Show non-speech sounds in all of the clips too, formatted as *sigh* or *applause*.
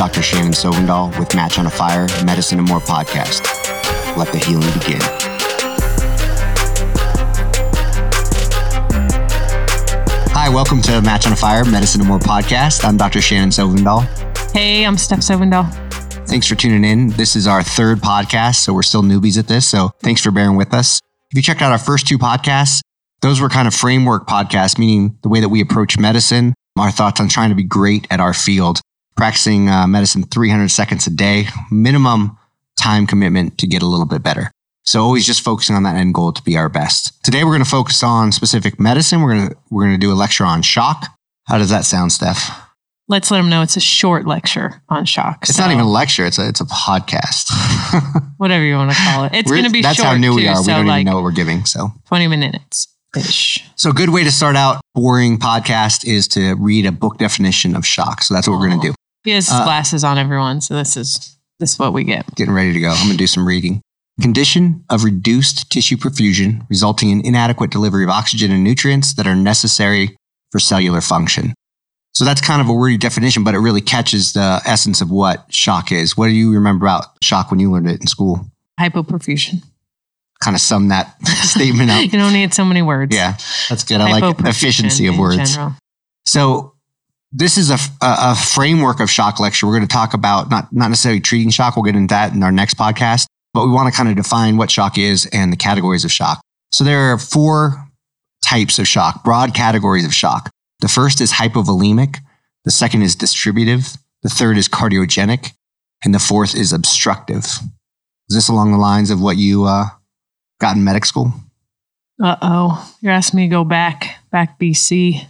Dr. Shannon Sovndal with Match on a Fire, Medicine and More podcast. Let the healing begin. Hi, welcome to Match on a Fire, Medicine and More podcast. I'm Dr. Shannon Sovndal. Hey, I'm Steph Sovndal. Thanks for tuning in. This is our third podcast, so we're still newbies at this. So thanks for bearing with us. If you checked out our first two podcasts, those were kind of framework podcasts, meaning the way that we approach medicine, our thoughts on trying to be great at our field, practicing uh, medicine 300 seconds a day, minimum time commitment to get a little bit better. So always just focusing on that end goal to be our best. Today we're going to focus on specific medicine. We're going to we're going to do a lecture on shock. How does that sound, Steph? Let's let them know it's a short lecture on shock. It's so not even a lecture. It's a it's a podcast. *laughs* whatever you want to call it. It's going to be that's short. how new we too, are. We so don't like even know what we're giving. So 20 minutes ish. So a good way to start out boring podcast is to read a book definition of shock. So that's what we're going to do. He has Uh, glasses on, everyone. So this is this is what we get. Getting ready to go. I'm going to do some reading. Condition of reduced tissue perfusion resulting in inadequate delivery of oxygen and nutrients that are necessary for cellular function. So that's kind of a wordy definition, but it really catches the essence of what shock is. What do you remember about shock when you learned it in school? Hypoperfusion. Kind of sum that *laughs* statement up. *laughs* You don't need so many words. Yeah, that's good. I like efficiency of in words. general. So this is a, a, framework of shock lecture. We're going to talk about not, not necessarily treating shock. We'll get into that in our next podcast, but we want to kind of define what shock is and the categories of shock. So there are four types of shock, broad categories of shock. The first is hypovolemic. The second is distributive. The third is cardiogenic. And the fourth is obstructive. Is this along the lines of what you uh, got in medic school? Uh oh. You're asking me to go back, back BC.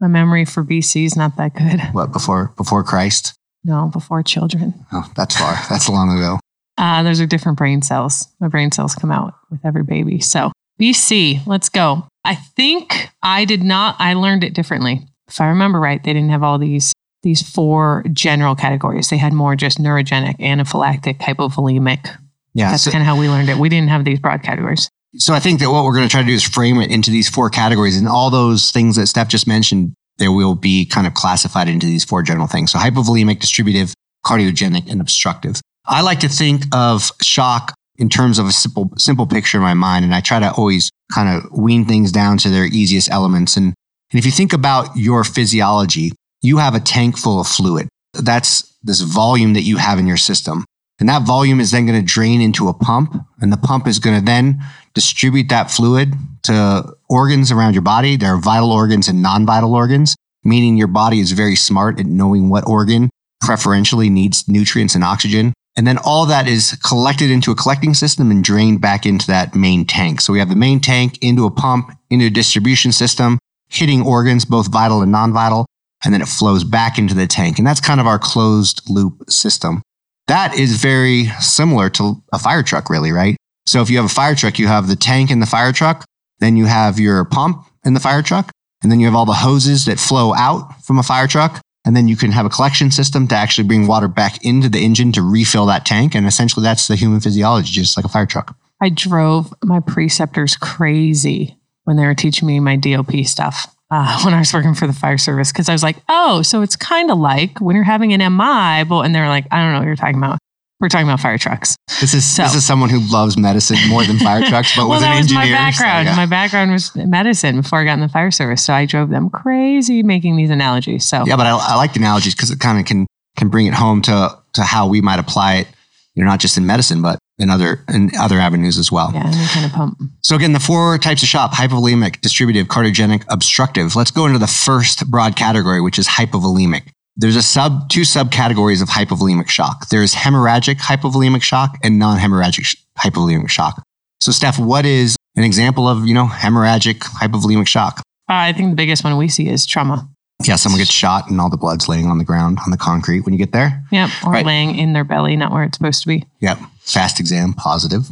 My memory for BC is not that good. *laughs* What, before, before Christ? No, before children. Oh, that's far. That's long ago. Uh, those are different brain cells. My brain cells come out with every baby. So BC, let's go. I think I did not. I learned it differently. If I remember right, they didn't have all these these four general categories. They had more just neurogenic, anaphylactic, hypovolemic. Yeah. That's so- kind of how we learned it. We didn't have these broad categories. So I think that what we're going to try to do is frame it into these four categories and all those things that Steph just mentioned, they will be kind of classified into these four general things. So hypovolemic, distributive, cardiogenic, and obstructive. I like to think of shock in terms of a simple, simple picture in my mind. And I try to always kind of wean things down to their easiest elements. And, and if you think about your physiology, you have a tank full of fluid. That's this volume that you have in your system. And that volume is then going to drain into a pump. And the pump is going to then distribute that fluid to organs around your body. There are vital organs and non vital organs, meaning your body is very smart at knowing what organ preferentially needs nutrients and oxygen. And then all that is collected into a collecting system and drained back into that main tank. So we have the main tank into a pump, into a distribution system, hitting organs, both vital and non vital, and then it flows back into the tank. And that's kind of our closed loop system. That is very similar to a fire truck, really, right? So if you have a fire truck, you have the tank in the fire truck, then you have your pump in the fire truck, and then you have all the hoses that flow out from a fire truck. And then you can have a collection system to actually bring water back into the engine to refill that tank. And essentially, that's the human physiology, just like a fire truck. I drove my preceptors crazy when they were teaching me my DOP stuff uh, *laughs* when I was working for the fire service because I was like, oh, so it's kind of like when you're having an MI, but and they're like, I don't know what you're talking about. We're talking about fire trucks. This is So- this is someone who loves medicine more than fire *laughs* trucks, but well, was an that was engineer. my so, background. yeah. My background was medicine before I got in the fire service, so I drove them crazy making these analogies. So Yeah, but I, I like the analogies because it kind of can can bring it home to to how we might apply it, you know, not just in medicine, but in other in other avenues as well. yeah, any kind of pump. So again, the four types of shock: hypovolemic, distributive, cardiogenic, obstructive. Let's go into the first broad category, which is hypovolemic. There's a sub two subcategories of hypovolemic shock. There's hemorrhagic hypovolemic shock and non-hemorrhagic sh- hypovolemic shock. So, Steph, what is an example of you know hemorrhagic hypovolemic shock? Uh, I think the biggest one we see is trauma. Yeah, someone gets shot and all the blood's laying on the ground on the concrete when you get there. Yep, or Right. laying in their belly, not where it's supposed to be. Yep, fast exam positive.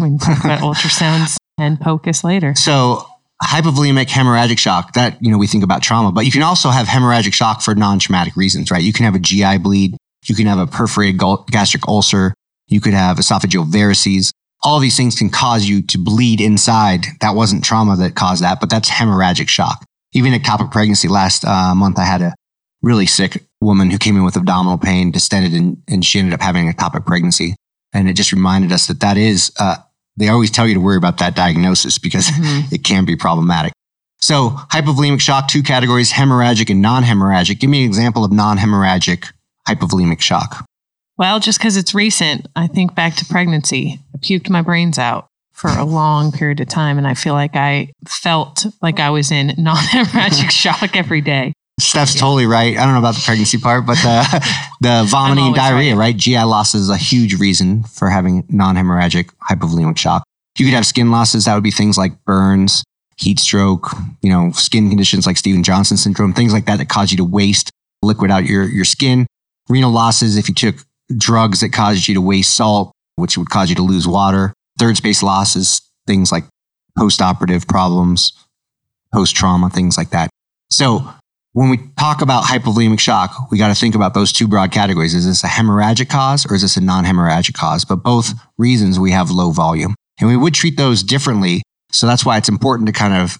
We can talk about ultrasounds and POCUS later. So hypovolemic hemorrhagic shock, that, you know, we think about trauma, but you can also have hemorrhagic shock for non-traumatic reasons, right? You can have a GI bleed. You can have a perforated gul- gastric ulcer. You could have esophageal varices. All these things can cause you to bleed inside. That wasn't trauma that caused that, but that's hemorrhagic shock. Even ectopic pregnancy last uh, month, I had a really sick woman who came in with abdominal pain, distended, and, and she ended up having an ectopic pregnancy. And it just reminded us that that is, uh, they always tell you to worry about that diagnosis because Mhm. *laughs* it can be problematic. So, hypovolemic shock, two categories hemorrhagic and non hemorrhagic. Give me an example of non hemorrhagic hypovolemic shock. Well, just because it's recent, I think back to pregnancy. I puked my brains out for a long period of time, and I feel like I felt like I was in *laughs* non hemorrhagic *laughs* shock every day. Steph's totally right. I don't know about the pregnancy part, but the, *laughs* the vomiting and diarrhea, right. right? GI loss is a huge reason for having non hemorrhagic hypovolemic shock. You could have skin losses. That would be things like burns, heat stroke, you know, skin conditions like Stevens-Johnson syndrome, things like that that cause you to waste liquid out your, your skin. Renal losses, if you took drugs that caused you to waste salt, which would cause you to lose water. Third space losses, things like post operative problems, post trauma, things like that. So when we talk about hypovolemic shock, we got to think about those two broad categories. Is this a hemorrhagic cause or is this a non hemorrhagic cause? But both reasons we have low volume. And we would treat those differently. So that's why it's important to kind of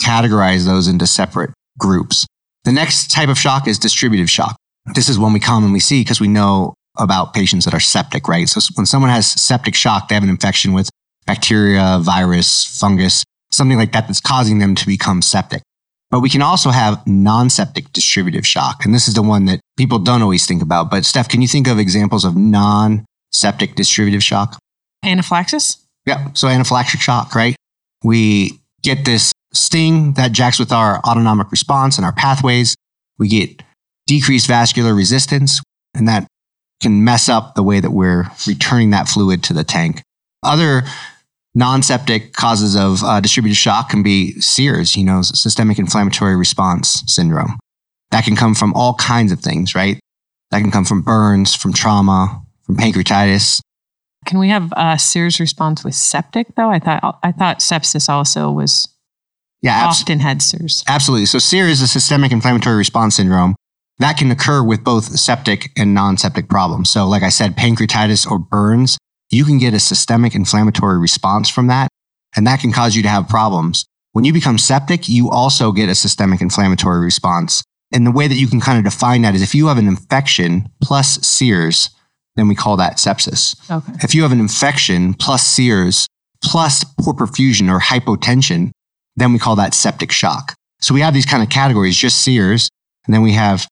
categorize those into separate groups. The next type of shock is distributive shock. This is one we commonly see because we know about patients that are septic, right? So when someone has septic shock, they have an infection with bacteria, virus, fungus, something like that that's causing them to become septic. But we can also have non septic distributive shock. And this is the one that people don't always think about. But Steph, can you think of examples of non septic distributive shock? Anaphylaxis? Yeah. So anaphylactic shock, right? We get this sting that jacks with our autonomic response and our pathways. We get decreased vascular resistance, and that can mess up the way that we're returning that fluid to the tank. Other non-septic causes of uh, distributed shock can be SIRS, you know, systemic inflammatory response syndrome. That can come from all kinds of things, right? That can come from burns, from trauma, from pancreatitis, Can we have a SIRS response with septic though? I thought I thought sepsis also was yeah, abs- often had SIRS. Absolutely. So SIR is a systemic inflammatory response syndrome that can occur with both septic and non-septic problems. So like I said, pancreatitis or burns, you can get a systemic inflammatory response from that, and that can cause you to have problems. When you become septic, you also get a systemic inflammatory response. And the way that you can kind of define that is if you have an infection plus SIRS, then we call that sepsis. Okay. If you have an infection plus SIRS plus poor perfusion or hypotension, then we call that septic shock. So we have these kind of categories, just SIRS, and then we have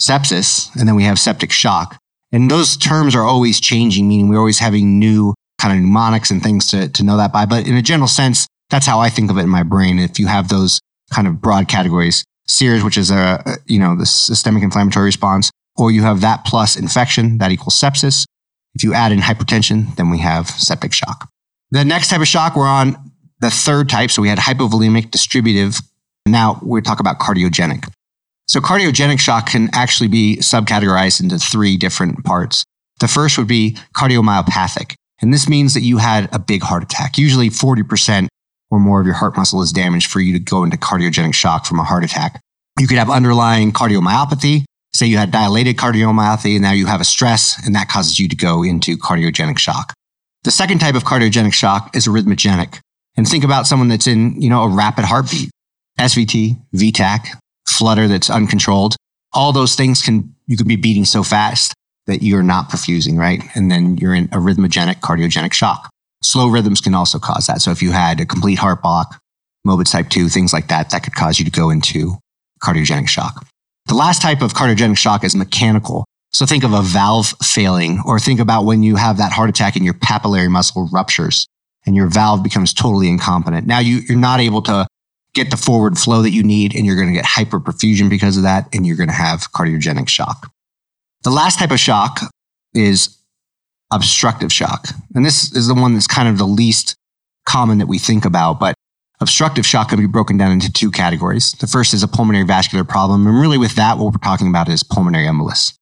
sepsis, and then we have septic shock. And those terms are always changing, meaning we're always having new kind of mnemonics and things to, to know that by. But in a general sense, that's how I think of it in my brain. If you have those kind of broad categories, SIRS, which is a, you know, the systemic inflammatory response, or you have that plus infection, that equals sepsis. If you add in hypertension, then we have septic shock. The next type of shock, we're on the third type. So we had hypovolemic, distributive. Now we talk about cardiogenic. So cardiogenic shock can actually be subcategorized into three different parts. The first would be cardiomyopathic. And this means that you had a big heart attack. Usually 40% or more of your heart muscle is damaged for you to go into cardiogenic shock from a heart attack. You could have underlying cardiomyopathy. Say you had dilated cardiomyopathy and now you have a stress and that causes you to go into cardiogenic shock. The second type of cardiogenic shock is arrhythmogenic. And think about someone that's in, you know, a rapid heartbeat. SVT, V-tach, flutter that's uncontrolled. All those things can, you could be beating so fast that you're not perfusing, right? And then you're in arrhythmogenic cardiogenic shock. Slow rhythms can also cause that. So if you had a complete heart block, Mobitz type 2, things like that, that could cause you to go into cardiogenic shock. The last type of cardiogenic shock is mechanical. So think of a valve failing, or think about when you have that heart attack and your papillary muscle ruptures and your valve becomes totally incompetent. Now you, you're not able to get the forward flow that you need, and you're going to get hyperperfusion because of that, and you're going to have cardiogenic shock. The last type of shock is obstructive shock. And this is the one that's kind of the least common that we think about, but obstructive shock can be broken down into two categories. The first is a pulmonary vascular problem. And really, with that, what we're talking about is pulmonary embolus,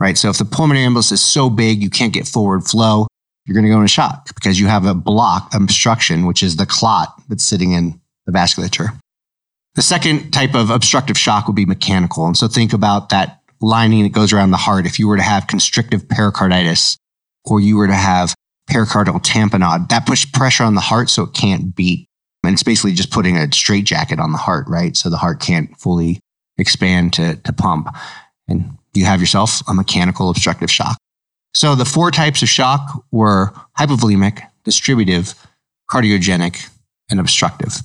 right? So if the pulmonary embolus is so big you can't get forward flow, you're going to go into shock because you have a block, obstruction, which is the clot that's sitting in the vasculature. The second type of obstructive shock would be mechanical. And so think about that lining that goes around the heart. If you were to have constrictive pericarditis or you were to have pericardial tamponade, that puts pressure on the heart so it can't beat. And it's basically just putting a straitjacket on the heart, right? So the heart can't fully expand to, to pump. and you have yourself a mechanical obstructive shock. So the four types of shock were hypovolemic, distributive, cardiogenic, and obstructive.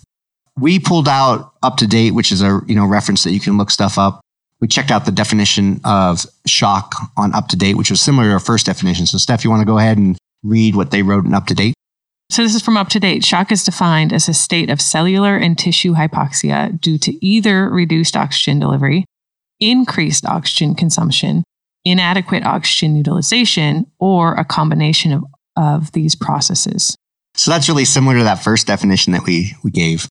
We pulled out up to date, which is a you know reference that you can look stuff up. We checked out the definition of shock on up to date, which was similar to our first definition. So, Steph, you want to go ahead and read what they wrote in up to date? So this is from up to date. Shock is defined as a state of cellular and tissue hypoxia due to either reduced oxygen delivery, increased oxygen consumption, inadequate oxygen utilization, or a combination of, of these processes. So that's really similar to that first definition that we, we gave.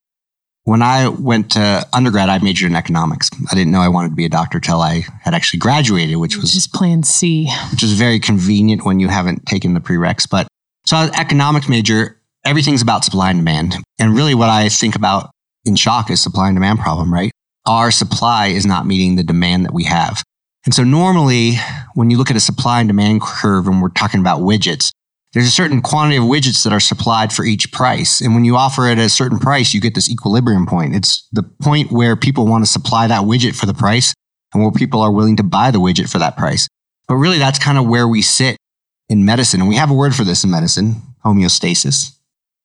When I went to undergrad, I majored in economics. I didn't know I wanted to be a doctor till I had actually graduated, which was just plan C. Which is very convenient when you haven't taken the prereqs. But so I was economics major. Everything's about supply and demand. And really what I think about in shock is supply and demand problem, right? Our supply is not meeting the demand that we have. And so normally when you look at a supply and demand curve and we're talking about widgets, there's a certain quantity of widgets that are supplied for each price. And when you offer it at a certain price, you get this equilibrium point. It's the point where people want to supply that widget for the price and where people are willing to buy the widget for that price. But really, that's kind of where we sit in medicine. And we have a word for this in medicine homeostasis.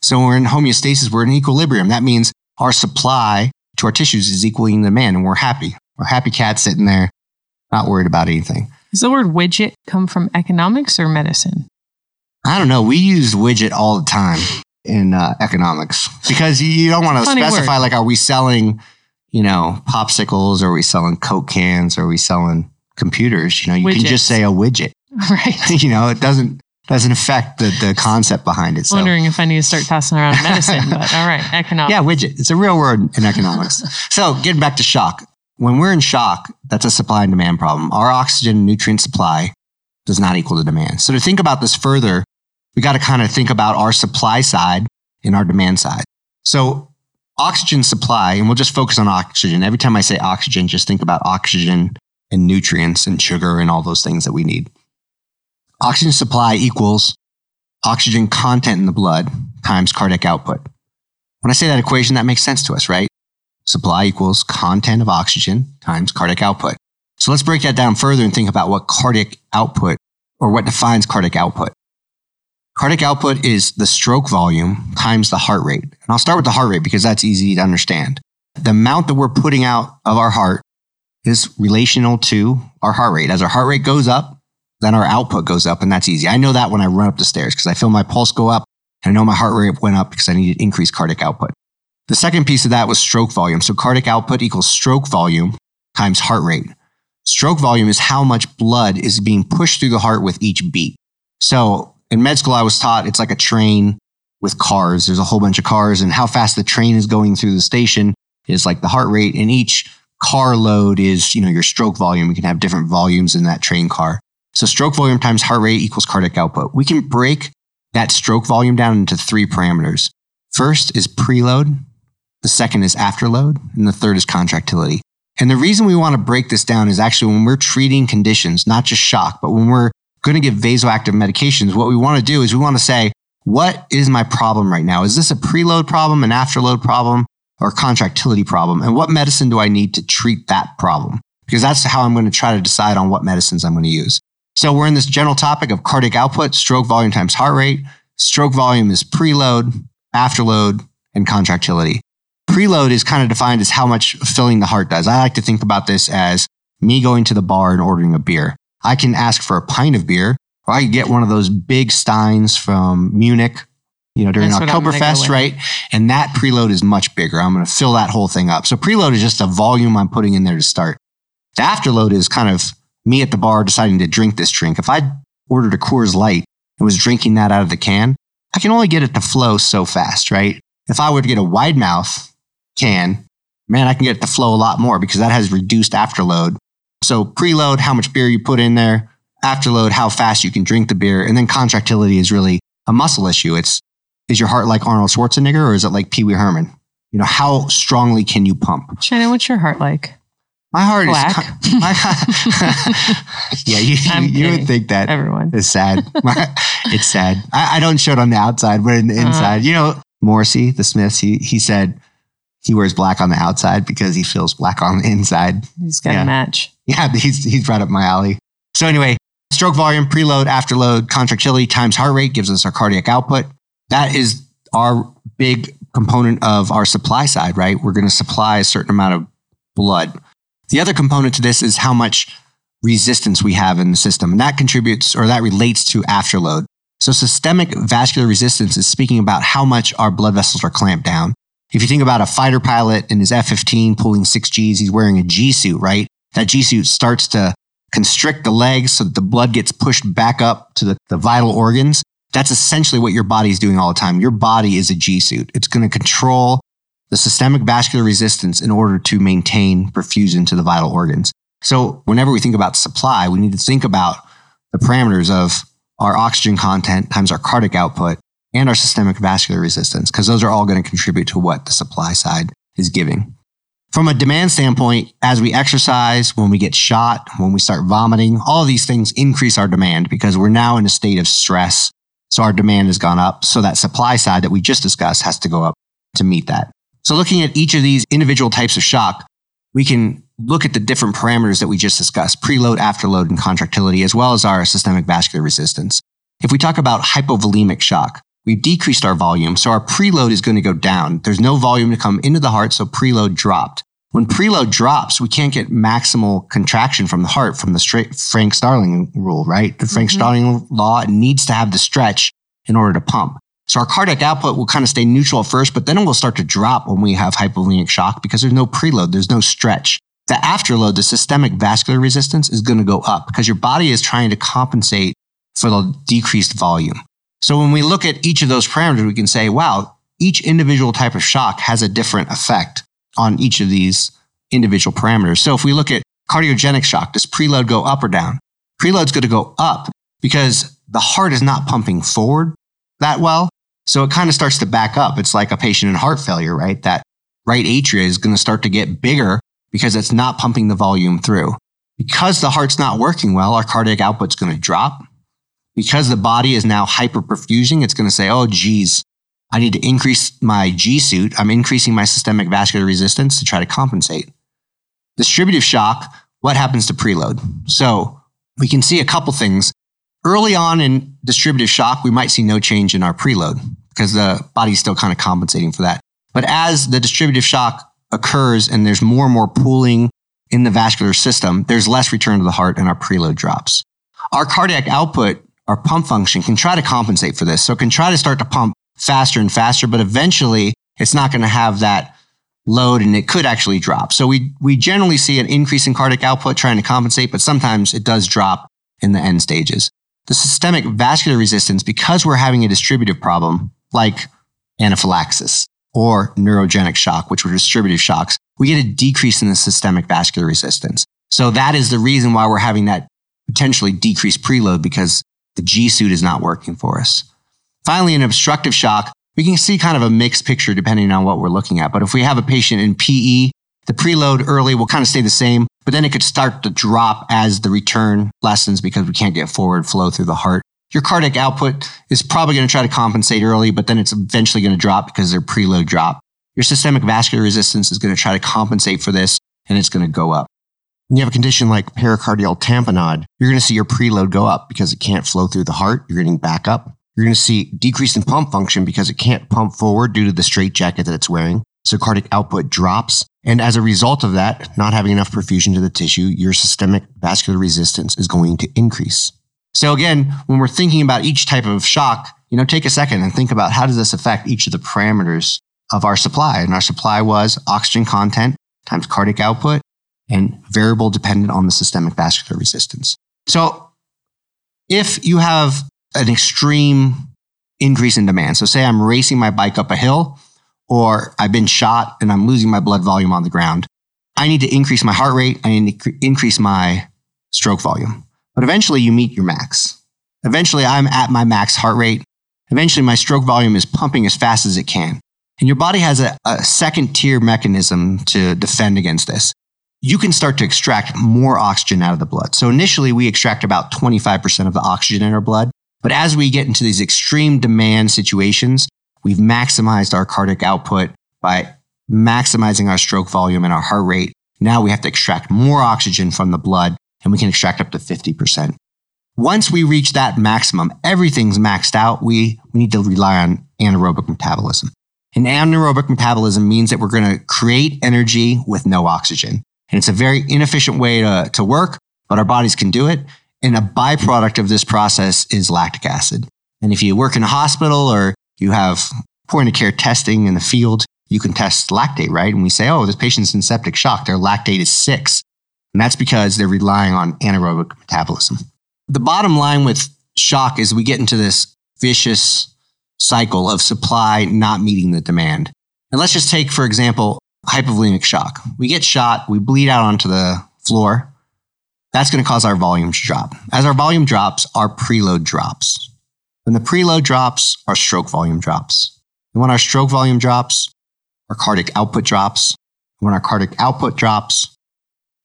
So when we're in homeostasis, we're in equilibrium. That means our supply to our tissues is equaling the demand and we're happy. We're happy cats sitting there, not worried about anything. Does the word widget come from economics or medicine? I don't know. We use widget all the time in uh, economics because you don't want to specify word. like, are we selling, you know, popsicles? Or are we selling Coke cans? Or are we selling computers? You know, you Widgets. can just say a widget. *laughs* Right. *laughs* you know, it doesn't doesn't affect the, the concept behind it. So. Wondering if I need to start tossing around medicine, but all right, *laughs* economics. Yeah, widget. It's a real word in economics. so getting back to shock. When we're in shock, that's a supply and demand problem. Our oxygen and nutrient supply does not equal the demand. So to think about this further, we got to kind of think about our supply side and our demand side. So oxygen supply, and we'll just focus on oxygen. Every time I say oxygen, just think about oxygen and nutrients and sugar and all those things that we need. Oxygen supply equals oxygen content in the blood times cardiac output. When I say that equation, that makes sense to us, right? Supply equals content of oxygen times cardiac output. So let's break that down further and think about what cardiac output or what defines cardiac output. Cardiac output is the stroke volume times the heart rate. And I'll start with the heart rate because that's easy to understand. The amount that we're putting out of our heart is relational to our heart rate. As our heart rate goes up, then our output goes up, and that's easy. I know that when I run up the stairs because I feel my pulse go up, and I know my heart rate went up because I needed increased cardiac output. The second piece of that was stroke volume. So cardiac output equals stroke volume times heart rate. Stroke volume is how much blood is being pushed through the heart with each beat. So in med school, I was taught it's like a train with cars. There's a whole bunch of cars, and how fast the train is going through the station is like the heart rate. And each car load is, you know, your stroke volume. You can have different volumes in that train car. So stroke volume times heart rate equals cardiac output. We can break that stroke volume down into three parameters. First is preload. The second is afterload. And the third is contractility. And the reason we want to break this down is actually when we're treating conditions, not just shock, but when we're going to give vasoactive medications, what we want to do is we want to say, what is my problem right now? Is this a preload problem, an afterload problem, or contractility problem? And what medicine do I need to treat that problem? Because that's how I'm going to try to decide on what medicines I'm going to use. So we're in this general topic of cardiac output, stroke volume times heart rate. Stroke volume is preload, afterload, and contractility. Preload is kind of defined as how much filling the heart does. I like to think about this as me going to the bar and ordering a beer. I can ask for a pint of beer, or I can get one of those big steins from Munich, you know, during That's Oktoberfest, right? And that preload is much bigger. I'm going to fill that whole thing up. So preload is just a volume I'm putting in there to start. The afterload is kind of me at the bar deciding to drink this drink. If I ordered a Coors Light and was drinking that out of the can, I can only get it to flow so fast, right? If I were to get a wide mouth can, man, I can get it to flow a lot more because that has reduced afterload so preload, how much beer you put in there. Afterload, how fast you can drink the beer. And then contractility is really a muscle issue. It's, is your heart like Arnold Schwarzenegger or is it like Pee Wee Herman? You know, how strongly can you pump? Shannon, what's your heart like? My heart Black. is. My, *laughs* yeah, you, you, would think that everyone is sad. it's sad. I, I, don't show it on the outside, but in the uh-huh. inside, uh, you know, Morrissey, the Smiths, he he said he wears black on the outside because he feels black on the inside. He's got yeah. a match. *laughs* Yeah, he's, he's right up my alley. So anyway, stroke volume, preload, afterload, contractility times heart rate gives us our cardiac output. That is our big component of our supply side, right? We're going to supply a certain amount of blood. The other component to this is how much resistance we have in the system. And that contributes or that relates to afterload. So systemic vascular resistance is speaking about how much our blood vessels are clamped down. If you think about a fighter pilot in his F-15 pulling six Gs, he's wearing a G suit, right? That G suit starts to constrict the legs so that the blood gets pushed back up to the, the vital organs. That's essentially what your body is doing all the time. Your body is a G suit. It's going to control the systemic vascular resistance in order to maintain perfusion to the vital organs. So whenever we think about supply, we need to think about the parameters of our oxygen content times our cardiac output and our systemic vascular resistance, because those are all going to contribute to what the supply side is giving. From a demand standpoint, as we exercise, when we get shot, when we start vomiting, all these things increase our demand because we're now in a state of stress. So our demand has gone up. So that supply side that we just discussed has to go up to meet that. So looking at each of these individual types of shock, we can look at the different parameters that we just discussed, preload, afterload, and contractility, as well as our systemic vascular resistance. If we talk about hypovolemic shock, we've decreased our volume, so our preload is going to go down. There's no volume to come into the heart, so preload dropped. When preload drops, we can't get maximal contraction from the heart from the straight Frank Starling rule, right? The Frank mm-hmm. Starling law needs to have the stretch in order to pump. So our cardiac output will kind of stay neutral at first, but then it will start to drop when we have hypovolemic shock because there's no preload, there's no stretch the afterload, the systemic vascular resistance is going to go up because your body is trying to compensate for the decreased volume. So when we look at each of those parameters, we can say, wow, each individual type of shock has a different effect on each of these individual parameters. So if we look at cardiogenic shock, does preload go up or down? Preload's going to go up because the heart is not pumping forward that well. So it kind of starts to back up. It's like a patient in heart failure, right? That right atria is going to start to get bigger because it's not pumping the volume through. Because the heart's not working well, our cardiac output's going to drop. Because the body is now hyperperfusing, it's going to say, oh, geez, I need to increase my G suit. I'm increasing my systemic vascular resistance to try to compensate. Distributive shock, what happens to preload? So we can see a couple things. Early on in distributive shock, we might see no change in our preload because the body's still kind of compensating for that. But as the distributive shock occurs and there's more and more pooling in the vascular system, there's less return to the heart and our preload drops. Our cardiac output, our pump function can try to compensate for this. So it can try to start to pump faster and faster, but eventually it's not going to have that load and it could actually drop. So we, we generally see an increase in cardiac output trying to compensate, but sometimes it does drop in the end stages. The systemic vascular resistance, because we're having a distributive problem like anaphylaxis, or neurogenic shock, which were distributive shocks, we get a decrease in the systemic vascular resistance. So that is the reason why we're having that potentially decreased preload because the G suit is not working for us. Finally, in obstructive shock, we can see kind of a mixed picture depending on what we're looking at. But if we have a patient in PE, the preload early will kind of stay the same, but then it could start to drop as the return lessens because we can't get forward flow through the heart. Your cardiac output is probably going to try to compensate early, but then it's eventually going to drop because their preload drop. Your systemic vascular resistance is going to try to compensate for this and it's going to go up. When you have a condition like pericardial tamponade, you're going to see your preload go up because it can't flow through the heart. You're getting back up. You're going to see decrease in pump function because it can't pump forward due to the straitjacket that it's wearing. So cardiac output drops. And as a result of that, not having enough perfusion to the tissue, your systemic vascular resistance is going to increase. So again, when we're thinking about each type of shock, you know, take a second and think about how does this affect each of the parameters of our supply? And our supply was oxygen content times cardiac output and variable dependent on the systemic vascular resistance. So if you have an extreme increase in demand, so say I'm racing my bike up a hill or I've been shot and I'm losing my blood volume on the ground, I need to increase my heart rate. I need to increase my stroke volume. But eventually you meet your max. Eventually I'm at my max heart rate. Eventually my stroke volume is pumping as fast as it can. And your body has a, a second tier mechanism to defend against this. You can start to extract more oxygen out of the blood. So initially we extract about 25% of the oxygen in our blood. But as we get into these extreme demand situations, we've maximized our cardiac output by maximizing our stroke volume and our heart rate. Now we have to extract more oxygen from the blood and we can extract up to 50%. Once we reach that maximum, everything's maxed out. We, we need to rely on anaerobic metabolism. And anaerobic metabolism means that we're going to create energy with no oxygen. And it's a very inefficient way to, to work, but our bodies can do it. And a byproduct of this process is lactic acid. And if you work in a hospital or you have point of care testing in the field, you can test lactate, right? And we say, oh, this patient's in septic shock. Their lactate is six. And that's because they're relying on anaerobic metabolism. The bottom line with shock is we get into this vicious cycle of supply not meeting the demand. And let's just take, for example, hypovolemic shock. We get shot, we bleed out onto the floor. That's going to cause our volume to drop. As our volume drops, our preload drops. When the preload drops, our stroke volume drops. And when our stroke volume drops, our cardiac output drops. When our cardiac output drops,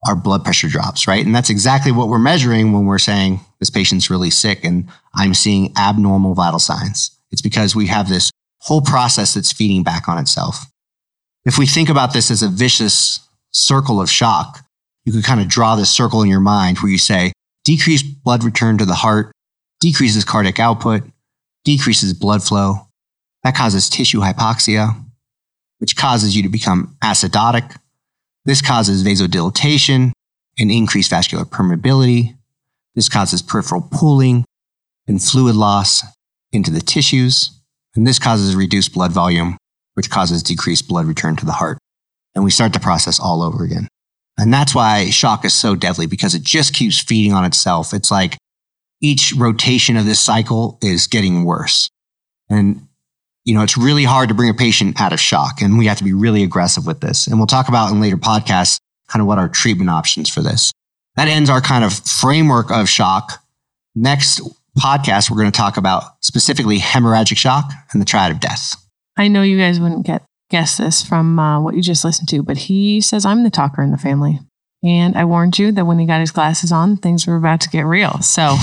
our blood pressure drops, right? And that's exactly what we're measuring when we're saying this patient's really sick and I'm seeing abnormal vital signs. It's because we have this whole process that's feeding back on itself. If we think about this as a vicious circle of shock, you could kind of draw this circle in your mind where you say decreased blood return to the heart, decreases cardiac output, decreases blood flow. That causes tissue hypoxia, which causes you to become acidotic. This causes vasodilatation and increased vascular permeability. This causes peripheral pooling and fluid loss into the tissues. And this causes reduced blood volume, which causes decreased blood return to the heart. And we start the process all over again. And that's why shock is so deadly because it just keeps feeding on itself. It's like each rotation of this cycle is getting worse. And you know, it's really hard to bring a patient out of shock and we have to be really aggressive with this. And we'll talk about in later podcasts kind of what our treatment options for this. That ends our kind of framework of shock. Next podcast, we're going to talk about specifically hemorrhagic shock and the triad of death. I know you guys wouldn't get guess this from uh, what you just listened to, but he says I'm the talker in the family. And I warned you that when he got his glasses on, things were about to get real. So *laughs*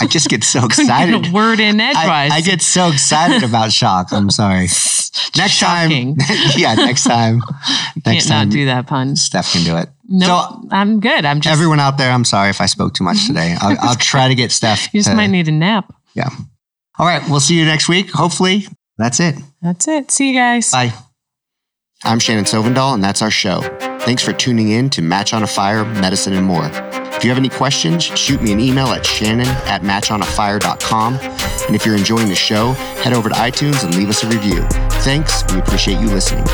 I just get so *laughs* excited. Get word in edgewise. I, I, get so excited about shock. I'm sorry. *laughs* next Shocking. time, yeah, next time. next Can't time, not do that pun. Steph can do it. No, so, I'm good. I'm just everyone out there. I'm sorry if I spoke too much today. I'll, I'll try to get Steph. you just to, might need a nap. Yeah. All right. We'll see you next week. Hopefully, that's it. That's it. See you guys. Bye. I'm Shannon Sovndal, and that's our show. Thanks for tuning in to Match on a Fire, Medicine, and More. If you have any questions, shoot me an email at shannon at matchonafire.com. And if you're enjoying the show, head over to iTunes and leave us a review. Thanks. We appreciate you listening.